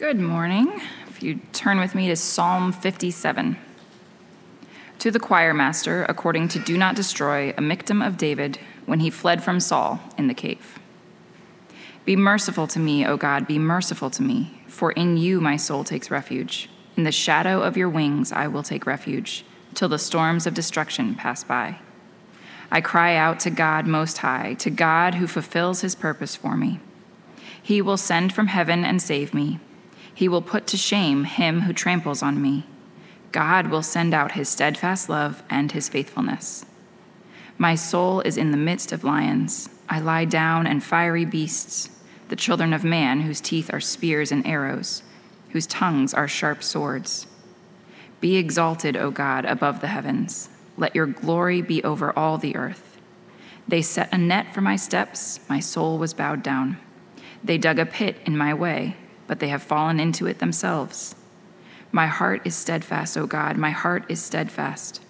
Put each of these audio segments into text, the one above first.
Good morning. If you turn with me to Psalm 57. To the choir master, according to Do Not Destroy, a Michtam of David, when he fled from Saul in the cave. Be merciful to me, O God, be merciful to me, for in you my soul takes refuge. In the shadow of your wings I will take refuge, till the storms of destruction pass by. I cry out to God Most High, to God who fulfills his purpose for me. He will send from heaven and save me. He will put to shame him who tramples on me. God will send out his steadfast love and his faithfulness. My soul is in the midst of lions. I lie down and fiery beasts, the children of man, whose teeth are spears and arrows, whose tongues are sharp swords. Be exalted, O God, above the heavens. Let your glory be over all the earth. They set a net for my steps. My soul was bowed down. They dug a pit in my way but they have fallen into it themselves. My heart is steadfast, O God, my heart is steadfast.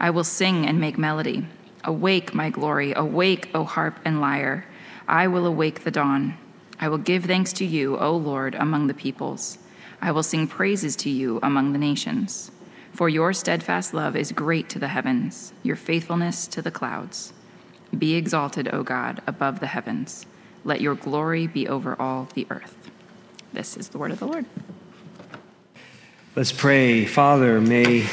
I will sing and make melody. Awake, my glory, awake, O harp and lyre. I will awake the dawn. I will give thanks to you, O Lord, among the peoples. I will sing praises to you among the nations. For your steadfast love is great to the heavens, your faithfulness to the clouds. Be exalted, O God, above the heavens. Let your glory be over all the earth. This is the word of the Lord. Let's pray. Father, may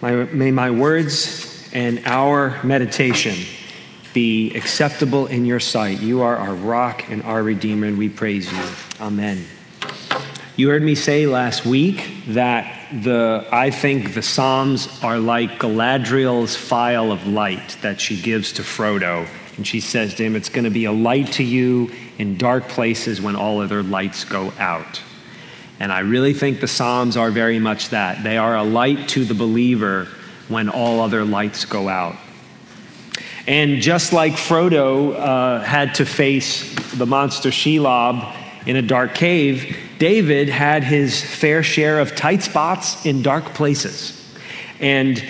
my, may my words and our meditation be acceptable in your sight. You are our rock and our redeemer, and we praise you. Amen. You heard me say last week that the I think the Psalms are like Galadriel's phial of light that she gives to Frodo. And she says to him, It's going to be a light to you in dark places when all other lights go out. And I really think the Psalms are very much that. They are a light to the believer when all other lights go out. And just like Frodo uh, had to face the monster Shelob in a dark cave, David had his fair share of tight spots in dark places. And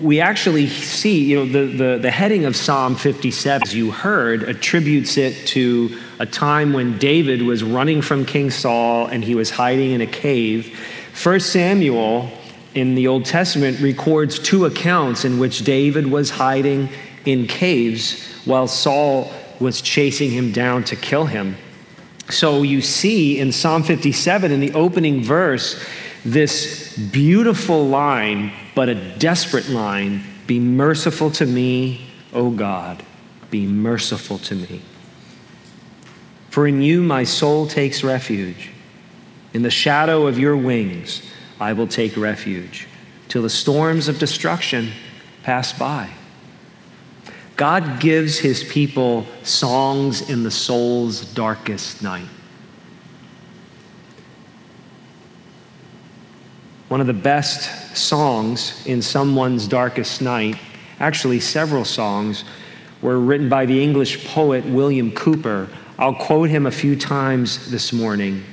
we actually see, you know, the, the, the, heading of Psalm 57, as you heard, attributes it to a time when David was running from King Saul and he was hiding in a cave. First Samuel in the Old Testament records two accounts in which David was hiding in caves while Saul was chasing him down to kill him. So you see in Psalm 57, in the opening verse, this beautiful line, but a desperate line Be merciful to me, O God, be merciful to me. For in you my soul takes refuge. In the shadow of your wings I will take refuge till the storms of destruction pass by. God gives his people songs in the soul's darkest night. One of the best songs in someone's darkest night, actually, several songs, were written by the English poet William Cowper. I'll quote him a few times this morning.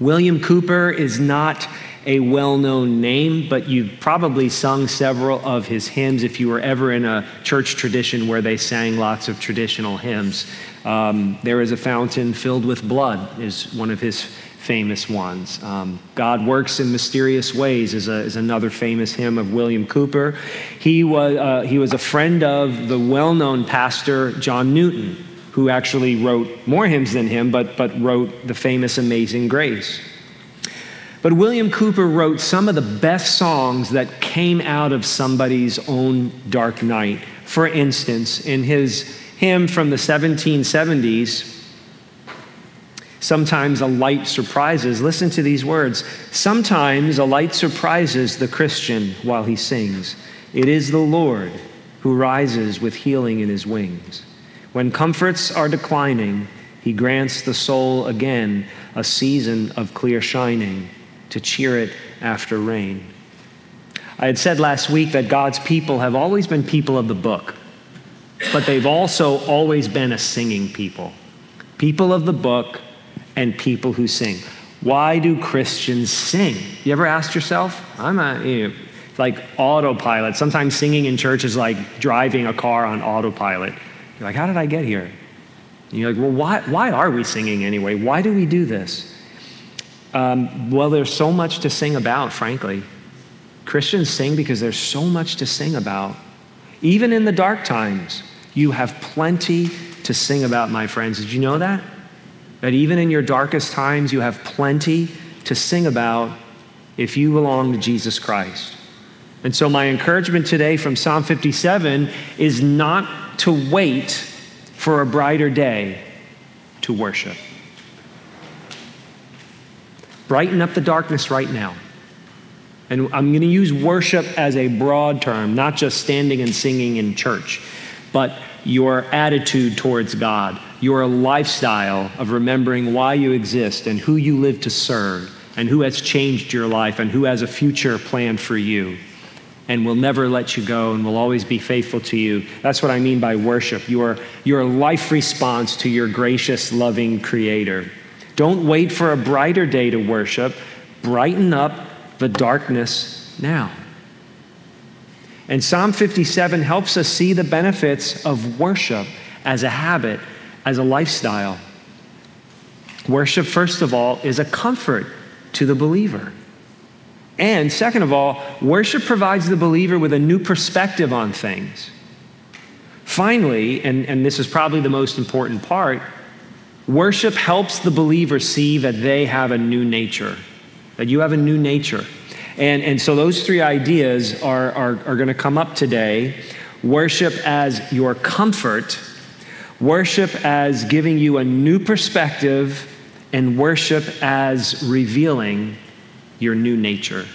William Cowper is not a well known name, but you've probably sung several of his hymns if you were ever in a church tradition where they sang lots of traditional hymns. Um, there is a fountain filled with blood, is one of his famous ones. Um, God Works in Mysterious Ways is, a, is another famous hymn of William Cowper. He was, uh, he was a friend of the well known pastor John Newton, who actually wrote more hymns than him, but, but wrote the famous Amazing Grace. But William Cowper wrote some of the best songs that came out of somebody's own dark night. For instance, in his hymn from the 1770s, Sometimes a light surprises. Listen to these words. Sometimes a light surprises the Christian while he sings. It is the Lord who rises with healing in his wings. When comforts are declining, he grants the soul again a season of clear shining to cheer it after rain. I had said last week that God's people have always been people of the book, but they've also always been a singing people. People of the book and people who sing. Why do Christians sing? You ever asked yourself? I'm a, you know, like autopilot. Sometimes singing in church is like driving a car on autopilot. You're like, how did I get here? And you're like, well, why, why are we singing anyway? Why do we do this? Um, well, there's so much to sing about, frankly. Christians sing because there's so much to sing about. Even in the dark times, you have plenty to sing about, my friends. Did you know that? That even in your darkest times, you have plenty to sing about if you belong to Jesus Christ. And so, my encouragement today from Psalm 57 is not to wait for a brighter day to worship. Brighten up the darkness right now. And I'm going to use worship as a broad term, not just standing and singing in church, but your attitude towards God, your lifestyle of remembering why you exist and who you live to serve, and who has changed your life, and who has a future plan for you, and will never let you go and will always be faithful to you. That's what I mean by worship, your, your life response to your gracious, loving Creator. Don't wait for a brighter day to worship, brighten up the darkness now. And Psalm 57 helps us see the benefits of worship as a habit, as a lifestyle. Worship, first of all, is a comfort to the believer. And second of all, worship provides the believer with a new perspective on things. Finally, and, and this is probably the most important part, worship helps the believer see that they have a new nature that you have a new nature. And, and so those three ideas are, are, are going to come up today worship as your comfort, worship as giving you a new perspective, and worship as revealing your new nature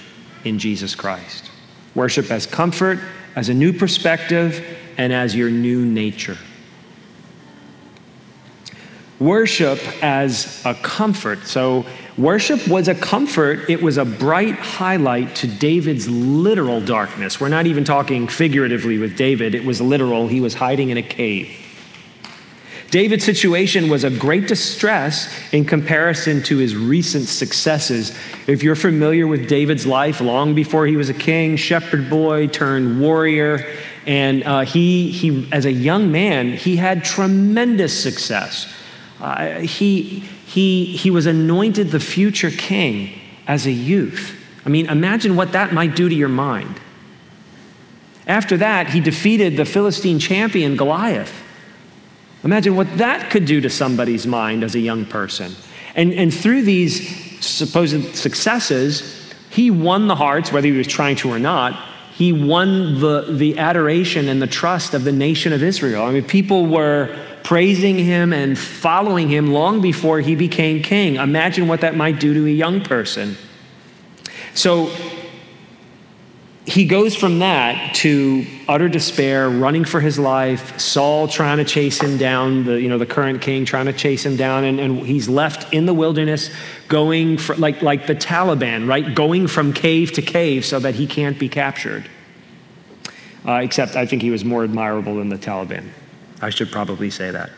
in Jesus Christ. Worship as comfort, as a new perspective, and as your new nature. Worship as a comfort. So, Worship was a comfort, it was a bright highlight to David's literal darkness. We're not even talking figuratively with David, it was literal. He was hiding in a cave. David's situation was a great distress in comparison to his recent successes. If you're familiar with David's life, long before he was a king, shepherd boy turned warrior, and uh, he, he, as a young man, he had tremendous success. Uh, he, he, he was anointed the future king as a youth. I mean, imagine what that might do to your mind. After that, he defeated the Philistine champion Goliath. Imagine what that could do to somebody's mind as a young person. And, and through these supposed successes, he won the hearts, whether he was trying to or not. He won the, the adoration and the trust of the nation of Israel. I mean, people were praising him and following him long before he became king. Imagine what that might do to a young person. So he goes from that to utter despair, running for his life, Saul trying to chase him down, the, you know, the current king trying to chase him down, and, and he's left in the wilderness going for, like, like the Taliban, right? Going from cave to cave so that he can't be captured. Uh, except I think he was more admirable than the Taliban. I should probably say that.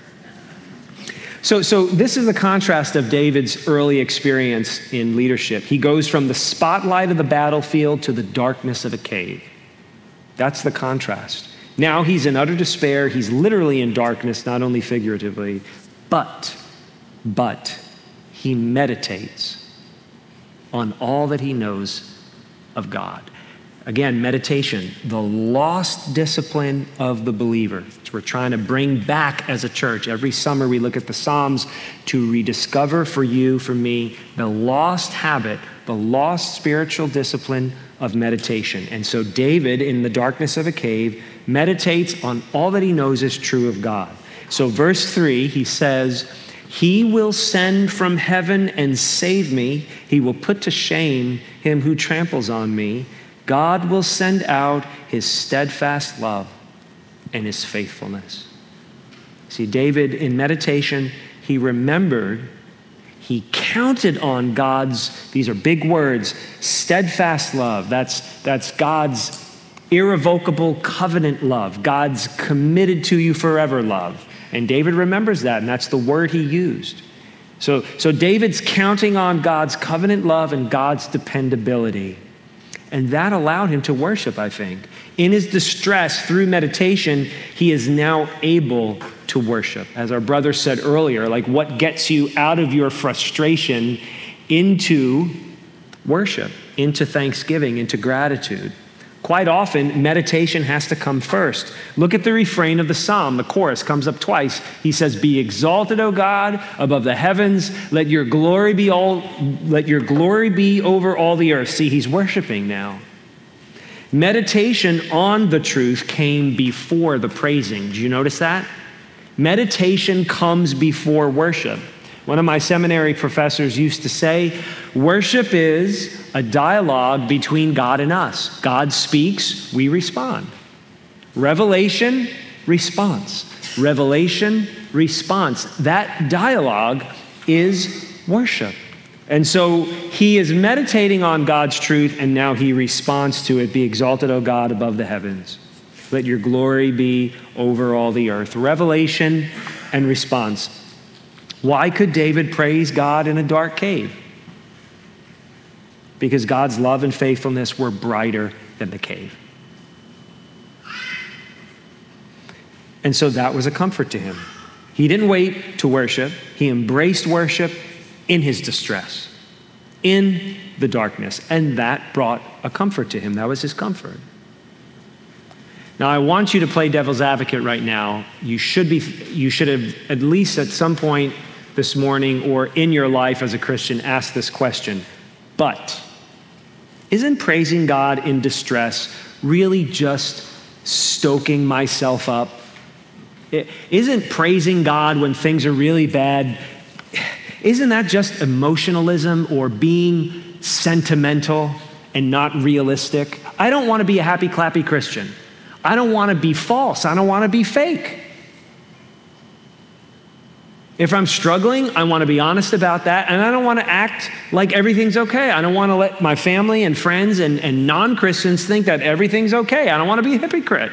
So, so this is the contrast of David's early experience in leadership. He goes from the spotlight of the battlefield to the darkness of a cave. That's the contrast. Now he's in utter despair. He's literally in darkness, not only figuratively, but, but he meditates on all that he knows of God. Again, meditation, the lost discipline of the believer, we're trying to bring back as a church. Every summer we look at the Psalms to rediscover for you, for me, the lost habit, the lost spiritual discipline of meditation. And so David, in the darkness of a cave, meditates on all that he knows is true of God. So, verse 3, he says, He will send from heaven and save me. He will put to shame him who tramples on me. God will send out his steadfast love and his faithfulness. See, David, in meditation, he remembered, he counted on God's, these are big words, steadfast love. That's, that's God's irrevocable covenant love, God's committed to you forever love. And David remembers that, and that's the word he used. So, so David's counting on God's covenant love and God's dependability. And that allowed him to worship, I think. In his distress through meditation, he is now able to worship. As our brother said earlier, like what gets you out of your frustration into worship, into thanksgiving, into gratitude. Quite often, meditation has to come first. Look at the refrain of the psalm. The chorus comes up twice. He says, "Be exalted, O God, above the heavens. Let your glory be all let your glory be over all the earth." See, he's worshiping now. Meditation on the truth came before the praising. Do you notice that? Meditation comes before worship. One of my seminary professors used to say, Worship is a dialogue between God and us. God speaks, we respond. Revelation, response. Revelation, response. That dialogue is worship. And so he is meditating on God's truth, and now he responds to it Be exalted, O God, above the heavens. Let your glory be over all the earth. Revelation and response. Why could David praise God in a dark cave? Because God's love and faithfulness were brighter than the cave. And so that was a comfort to him. He didn't wait to worship, he embraced worship in his distress, in the darkness. And that brought a comfort to him. That was his comfort. Now, I want you to play devil's advocate right now. You should, be, you should have, at least at some point this morning or in your life as a Christian, asked this question. But isn't praising God in distress really just stoking myself up? Isn't praising God when things are really bad isn't that just emotionalism or being sentimental and not realistic? I don't want to be a happy, clappy Christian. I don't want to be false. I don't want to be fake. If I'm struggling, I want to be honest about that, and I don't want to act like everything's okay. I don't want to let my family and friends and, and non Christians think that everything's okay. I don't want to be a hypocrite.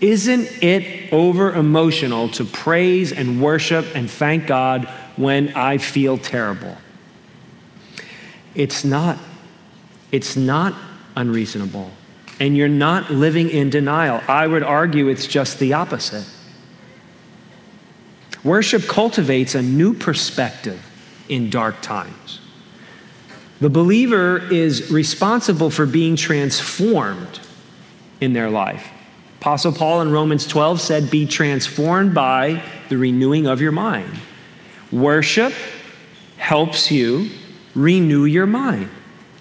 Isn't it over emotional to praise and worship and thank God when I feel terrible? It's not. It's not unreasonable. And you're not living in denial. I would argue it's just the opposite. Worship cultivates a new perspective in dark times. The believer is responsible for being transformed in their life. Apostle Paul in Romans 12 said, Be transformed by the renewing of your mind. Worship helps you renew your mind.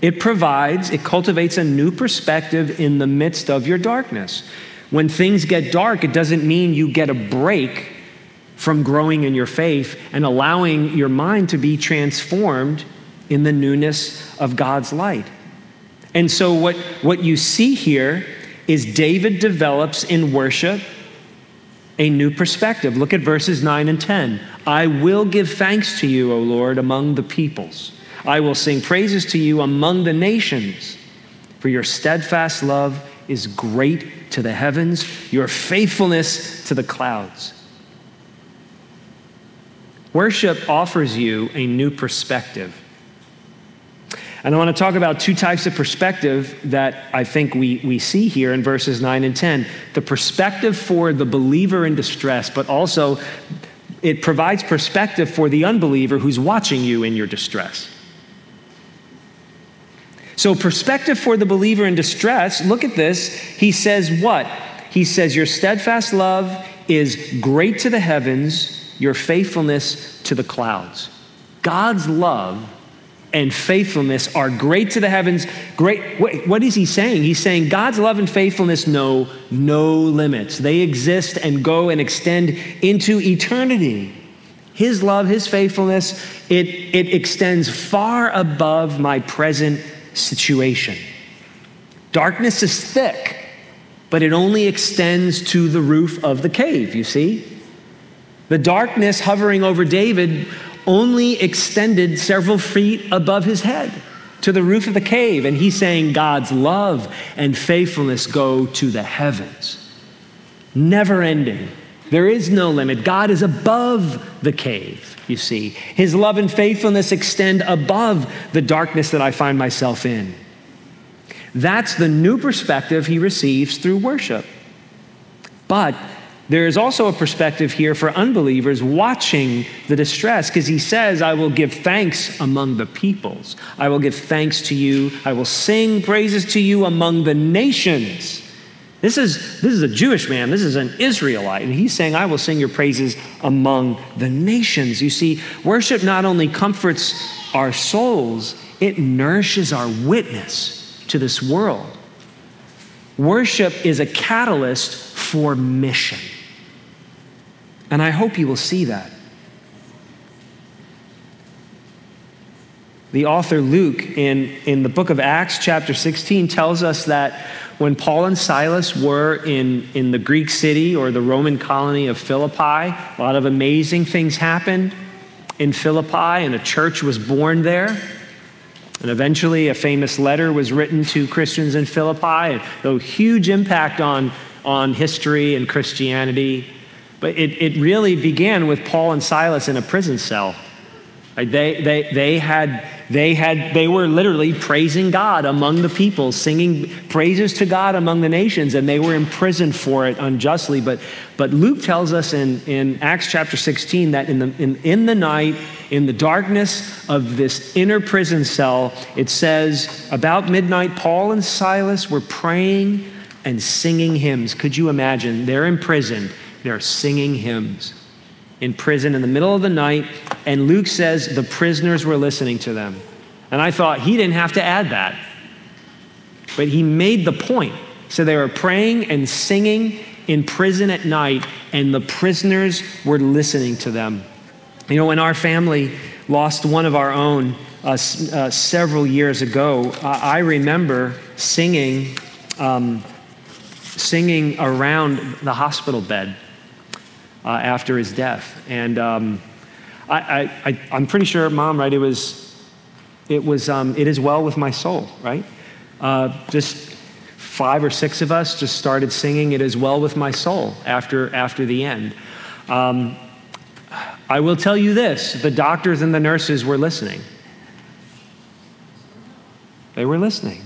It provides, it cultivates a new perspective in the midst of your darkness. When things get dark, it doesn't mean you get a break from growing in your faith and allowing your mind to be transformed in the newness of God's light. And so, what, what you see here is David develops in worship a new perspective. Look at verses 9 and 10. I will give thanks to you, O Lord, among the peoples. I will sing praises to you among the nations, for your steadfast love is great to the heavens, your faithfulness to the clouds. Worship offers you a new perspective. And I want to talk about two types of perspective that I think we, we see here in verses 9 and 10. The perspective for the believer in distress, but also it provides perspective for the unbeliever who's watching you in your distress. So, perspective for the believer in distress, look at this. He says, What? He says, Your steadfast love is great to the heavens, your faithfulness to the clouds. God's love and faithfulness are great to the heavens. Great. what is he saying? He's saying God's love and faithfulness know no limits. They exist and go and extend into eternity. His love, his faithfulness, it, it extends far above my present situation. Darkness is thick, but it only extends to the roof of the cave, you see? The darkness hovering over David only extended several feet above his head to the roof of the cave. And he's saying God's love and faithfulness go to the heavens, never ending. There is no limit. God is above the cave, you see. His love and faithfulness extend above the darkness that I find myself in. That's the new perspective he receives through worship. But there is also a perspective here for unbelievers watching the distress because he says, I will give thanks among the peoples. I will give thanks to you. I will sing praises to you among the nations. This is, this is a Jewish man. This is an Israelite. And he's saying, I will sing your praises among the nations. You see, worship not only comforts our souls, it nourishes our witness to this world. Worship is a catalyst for mission. And I hope you will see that. The author Luke, in, in the book of Acts, chapter 16, tells us that when Paul and Silas were in, in the Greek city or the Roman colony of Philippi, a lot of amazing things happened in Philippi, and a church was born there. And eventually, a famous letter was written to Christians in Philippi, and a huge impact on, on history and Christianity. But it, it really began with Paul and Silas in a prison cell. They, they, they, had, they, had, they were literally praising God among the people, singing praises to God among the nations, and they were imprisoned for it unjustly. But, but Luke tells us in, in Acts chapter 16 that in the, in, in the night, in the darkness of this inner prison cell, it says, about midnight, Paul and Silas were praying and singing hymns. Could you imagine? They're in prison they're singing hymns in prison in the middle of the night, and Luke says the prisoners were listening to them. And I thought he didn't have to add that. But he made the point. So they were praying and singing in prison at night, and the prisoners were listening to them. You know, when our family lost one of our own uh, uh, several years ago, uh, I remember singing, um, singing around the hospital bed uh, after his death. And um, I, am pretty sure, Mom, right? It was, it was, um, it is well with my soul, right? Uh, just five or six of us just started singing "It Is Well with My Soul" after after the end. Um, I will tell you this: the doctors and the nurses were listening. They were listening.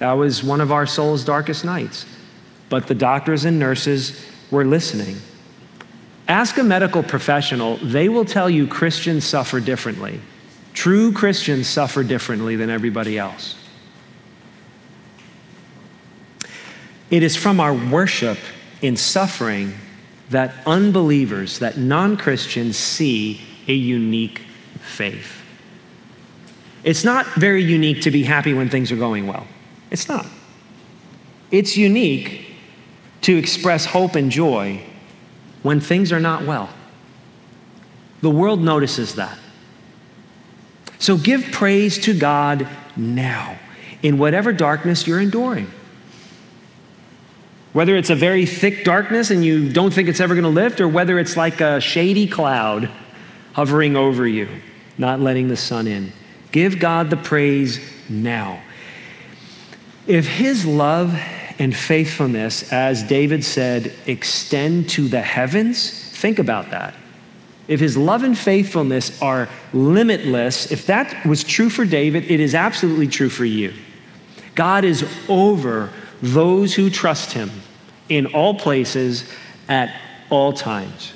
That was one of our soul's darkest nights. But the doctors and nurses were listening. Ask a medical professional, they will tell you Christians suffer differently. True Christians suffer differently than everybody else. It is from our worship in suffering that unbelievers, that non Christians see a unique faith. It's not very unique to be happy when things are going well. It's not. It's unique to express hope and joy when things are not well. The world notices that. So give praise to God now in whatever darkness you're enduring. Whether it's a very thick darkness and you don't think it's ever going to lift, or whether it's like a shady cloud hovering over you, not letting the sun in. Give God the praise now. If His love and faithfulness, as David said, extend to the heavens, think about that. If his love and faithfulness are limitless, if that was true for David, it is absolutely true for you. God is over those who trust him in all places at all times.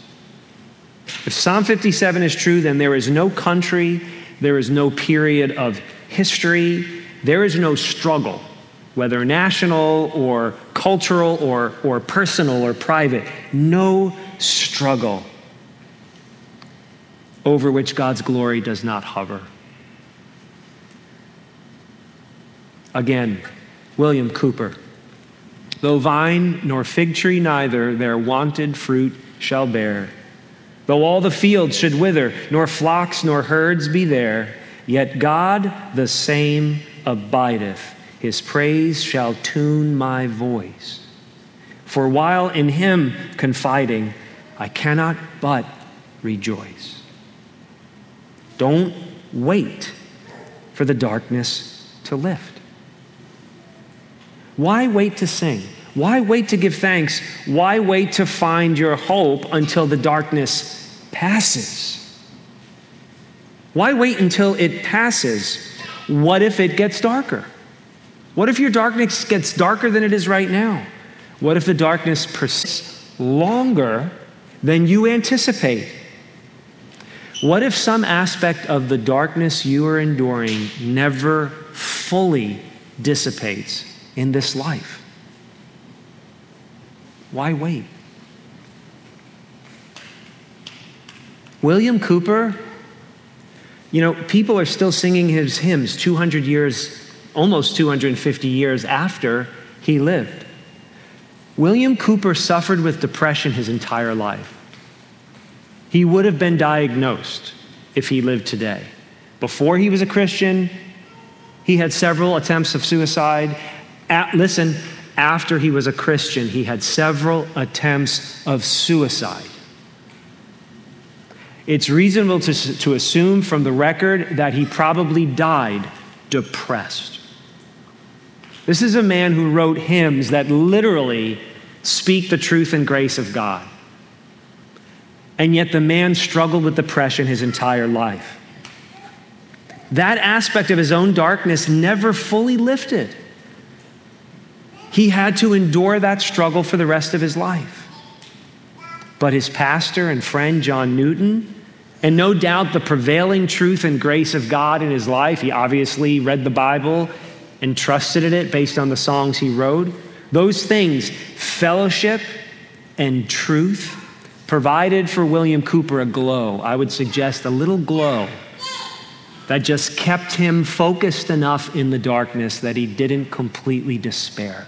If Psalm 57 is true, then there is no country, there is no period of history, there is no struggle whether national or cultural or, or personal or private, no struggle over which God's glory does not hover. Again, William Cowper. Though vine nor fig tree neither their wonted fruit shall bear, though all the fields should wither, nor flocks nor herds be there, yet God the same abideth his praise shall tune my voice. For while in him confiding, I cannot but rejoice. Don't wait for the darkness to lift. Why wait to sing? Why wait to give thanks? Why wait to find your hope until the darkness passes? Why wait until it passes? What if it gets darker? What if your darkness gets darker than it is right now? What if the darkness persists longer than you anticipate. What if some aspect of the darkness you are enduring never fully dissipates in this life? Why wait? William Cowper, you know, people are still singing his hymns 200 years, almost 250 years after he lived. William Cowper suffered with depression his entire life. He would have been diagnosed if he lived today. Before he was a Christian, he had several attempts of suicide. At, listen, after he was a Christian, he had several attempts of suicide. It's reasonable to, to assume from the record that he probably died depressed. This is a man who wrote hymns that literally speak the truth and grace of God. And yet the man struggled with depression his entire life. That aspect of his own darkness never fully lifted. He had to endure that struggle for the rest of his life. But his pastor and friend, John Newton, and no doubt the prevailing truth and grace of God in his life, he obviously read the Bible and trusted in it based on the songs he wrote. Those things, fellowship and truth, provided for William Cowper a glow. I would suggest a little glow that just kept him focused enough in the darkness that he didn't completely despair.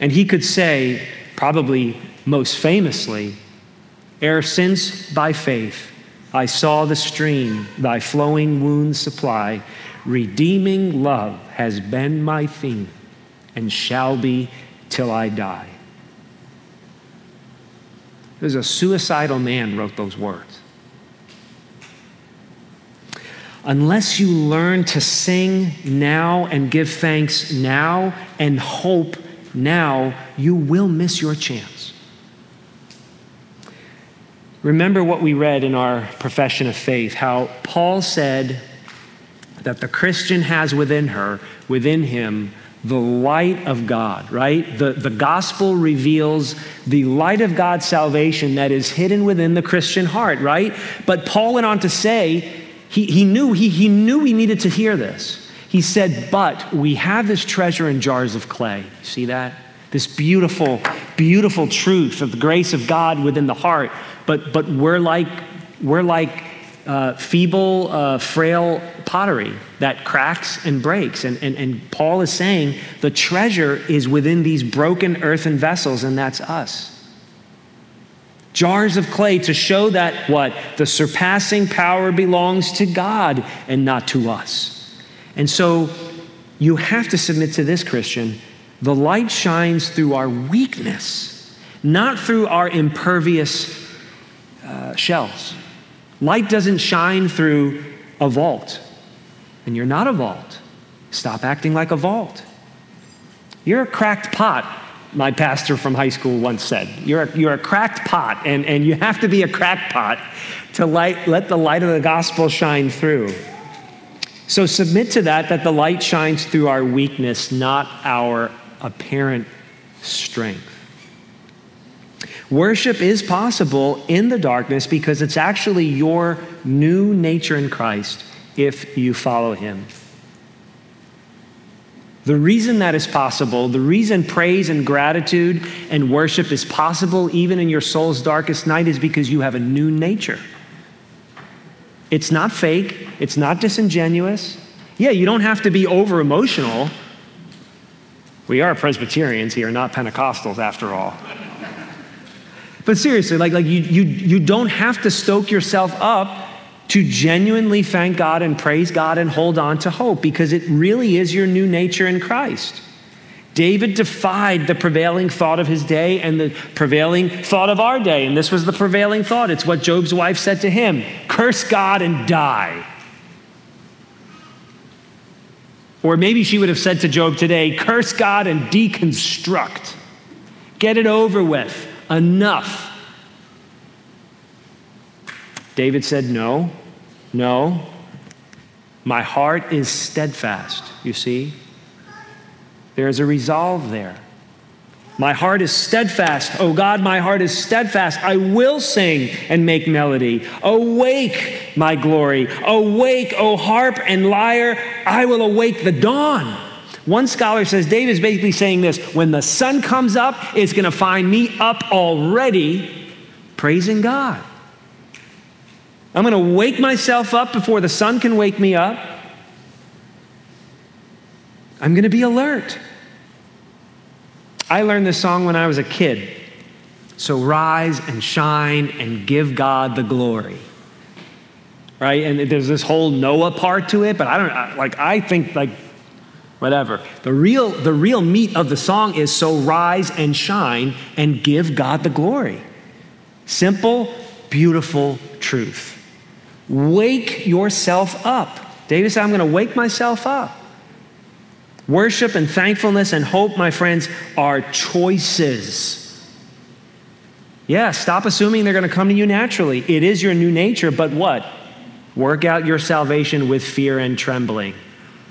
And he could say, probably most famously, Ere since by faith I saw the stream thy flowing wounds supply, redeeming love has been my theme and shall be till I die. There's a suicidal man wrote those words. Unless you learn to sing now and give thanks now and hope now, you will miss your chance. Remember what we read in our profession of faith how Paul said that the Christian has within her, within him, the light of God, right? The, the gospel reveals the light of God's salvation that is hidden within the Christian heart, right? But Paul went on to say, he, he knew he, he knew he needed to hear this. He said, But we have this treasure in jars of clay. See that? This beautiful, beautiful truth of the grace of God within the heart. But, but we're like, we're like uh, feeble, uh, frail pottery that cracks and breaks. And, and, and Paul is saying the treasure is within these broken earthen vessels, and that's us. Jars of clay to show that what? The surpassing power belongs to God and not to us. And so you have to submit to this, Christian. The light shines through our weakness, not through our impervious uh, shells. Light doesn't shine through a vault, and you're not a vault. Stop acting like a vault. You're a cracked pot, my pastor from high school once said. You're a, you're a cracked pot, and, and you have to be a cracked pot to light, let the light of the gospel shine through. So submit to that, that the light shines through our weakness, not our apparent strength. Worship is possible in the darkness because it's actually your new nature in Christ if you follow Him. The reason that is possible, the reason praise and gratitude and worship is possible even in your soul's darkest night is because you have a new nature. It's not fake, it's not disingenuous. Yeah, you don't have to be over emotional. We are Presbyterians here, not Pentecostals after all. But seriously, like, like you, you, you don't have to stoke yourself up to genuinely thank God and praise God and hold on to hope because it really is your new nature in Christ. David defied the prevailing thought of his day and the prevailing thought of our day. And this was the prevailing thought. It's what Job's wife said to him curse God and die. Or maybe she would have said to Job today, curse God and deconstruct. Get it over with. Enough. David said, No, no. My heart is steadfast, you see. There is a resolve there. My heart is steadfast. Oh God, my heart is steadfast. I will sing and make melody. Awake, my glory. Awake, O harp and lyre. I will awake the dawn. One scholar says David is basically saying this when the sun comes up, it's going to find me up already praising God. I'm going to wake myself up before the sun can wake me up. I'm going to be alert. I learned this song when I was a kid. So rise and shine and give God the glory. Right? And there's this whole Noah part to it, but I don't like I think like whatever. The real the real meat of the song is so rise and shine and give God the glory. Simple, beautiful truth. Wake yourself up. David said, I'm going to wake myself up. Worship and thankfulness and hope, my friends, are choices. Yeah, stop assuming they're going to come to you naturally. It is your new nature, but what? Work out your salvation with fear and trembling,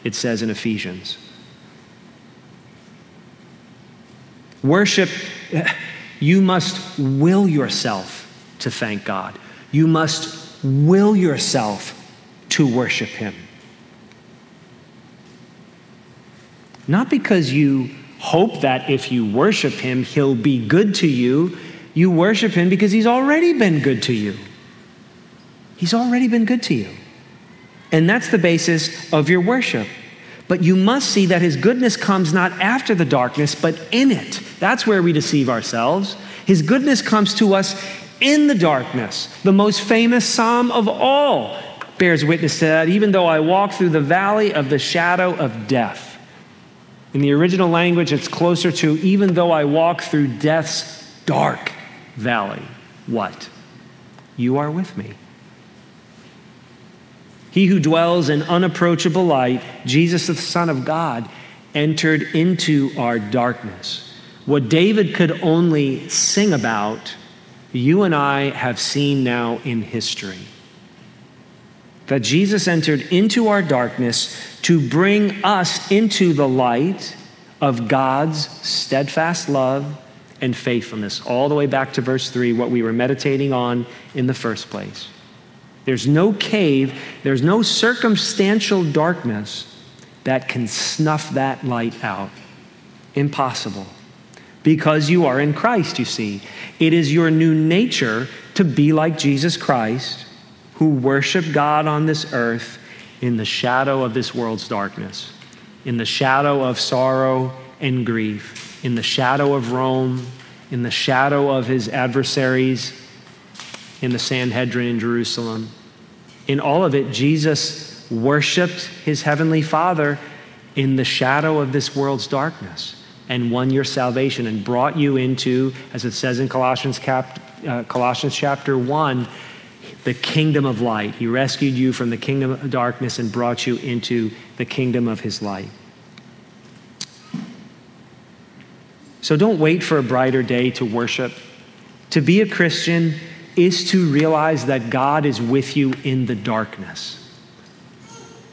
it says in Ephesians. Worship, you must will yourself to thank God. You must will yourself to worship Him. Not because you hope that if you worship him, he'll be good to you. You worship him because he's already been good to you. He's already been good to you. And that's the basis of your worship. But you must see that his goodness comes not after the darkness, but in it. That's where we deceive ourselves. His goodness comes to us in the darkness. The most famous psalm of all bears witness to that. Even though I walk through the valley of the shadow of death, in the original language, it's closer to even though I walk through death's dark valley, what? You are with me. He who dwells in unapproachable light, Jesus, the Son of God, entered into our darkness. What David could only sing about, you and I have seen now in history that Jesus entered into our darkness to bring us into the light of God's steadfast love and faithfulness, all the way back to verse 3, what we were meditating on in the first place. There's no cave, there's no circumstantial darkness that can snuff that light out. Impossible. Because you are in Christ, you see. It is your new nature to be like Jesus Christ who worship God on this earth in the shadow of this world's darkness, in the shadow of sorrow and grief, in the shadow of Rome, in the shadow of his adversaries in the Sanhedrin in Jerusalem. In all of it, Jesus worshiped his heavenly Father in the shadow of this world's darkness and won your salvation and brought you into, as it says in Colossians, cap, uh, Colossians chapter 1, the kingdom of light. He rescued you from the kingdom of darkness and brought you into the kingdom of his light. So don't wait for a brighter day to worship. To be a Christian is to realize that God is with you in the darkness.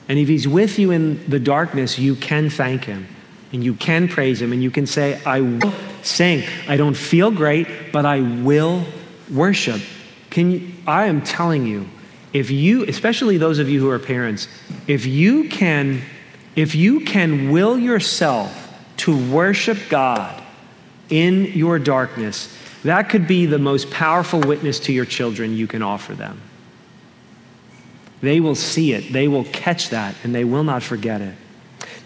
And if he's with you in the darkness, you can thank him and you can praise him and you can say, I will sing. I don't feel great, but I will worship. Can you, I am telling you, if you, especially those of you who are parents, if you can, if you can will yourself to worship God in your darkness, that could be the most powerful witness to your children you can offer them. They will see it, they will catch that, and they will not forget it.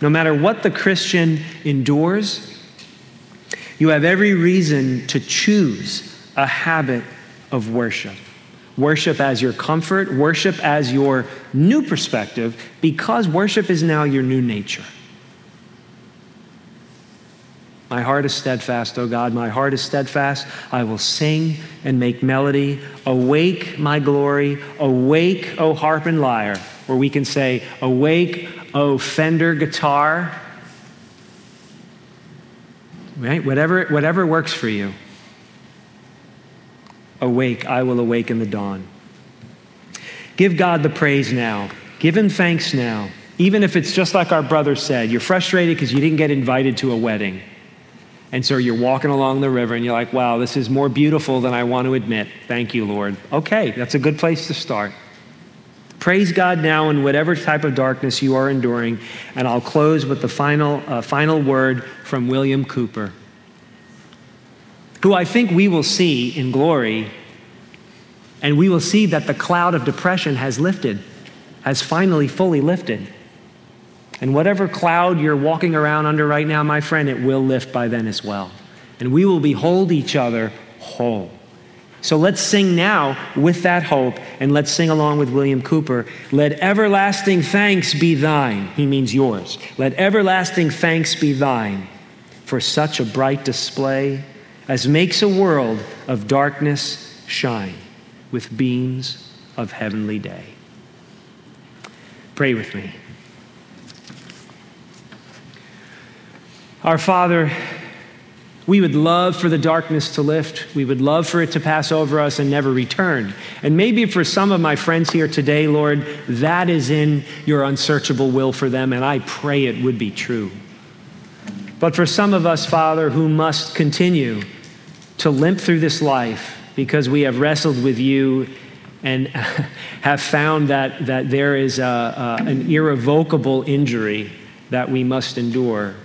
No matter what the Christian endures, you have every reason to choose a habit of worship. Worship as your comfort, worship as your new perspective, because worship is now your new nature. My heart is steadfast, O God, my heart is steadfast. I will sing and make melody. Awake, my glory. Awake, O harp and lyre. Or we can say, Awake, O Fender guitar. Right? Whatever, whatever works for you. Awake, I will awake in the dawn. Give God the praise now. Give him thanks now. Even if it's just like our brother said, you're frustrated because you didn't get invited to a wedding. And so you're walking along the river and you're like, wow, this is more beautiful than I want to admit. Thank you, Lord. Okay, that's a good place to start. Praise God now in whatever type of darkness you are enduring. And I'll close with the final, uh, final word from William Cowper, who I think we will see in glory. And we will see that the cloud of depression has lifted, has finally fully lifted. And whatever cloud you're walking around under right now, my friend, it will lift by then as well. And we will behold each other whole. So let's sing now with that hope, and let's sing along with William Cowper. Let everlasting thanks be thine. He means yours. Let everlasting thanks be thine for such a bright display as makes a world of darkness shine with beams of heavenly day. Pray with me. Our Father, we would love for the darkness to lift. We would love for it to pass over us and never return. And maybe for some of my friends here today, Lord, that is in your unsearchable will for them, and I pray it would be true. But for some of us, Father, who must continue to limp through this life because we have wrestled with you and have found that, that there is a, a, an irrevocable injury that we must endure.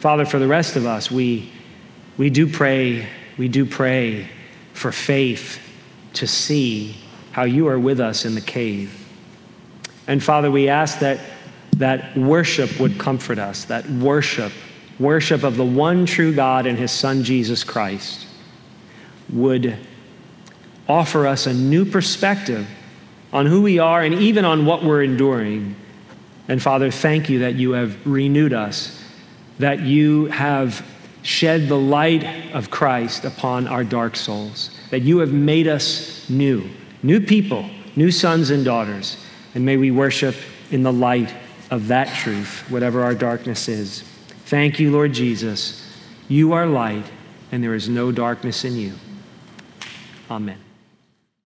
Father, for the rest of us, we we do pray, we do pray for faith to see how you are with us in the cave. And Father, we ask that that worship would comfort us, that worship, worship of the one true God and his Son Jesus Christ would offer us a new perspective on who we are and even on what we're enduring. And Father, thank you that you have renewed us, that you have shed the light of Christ upon our dark souls, that you have made us new, new people, new sons and daughters. And may we worship in the light of that truth, whatever our darkness is. Thank you, Lord Jesus. You are light, and there is no darkness in you. Amen.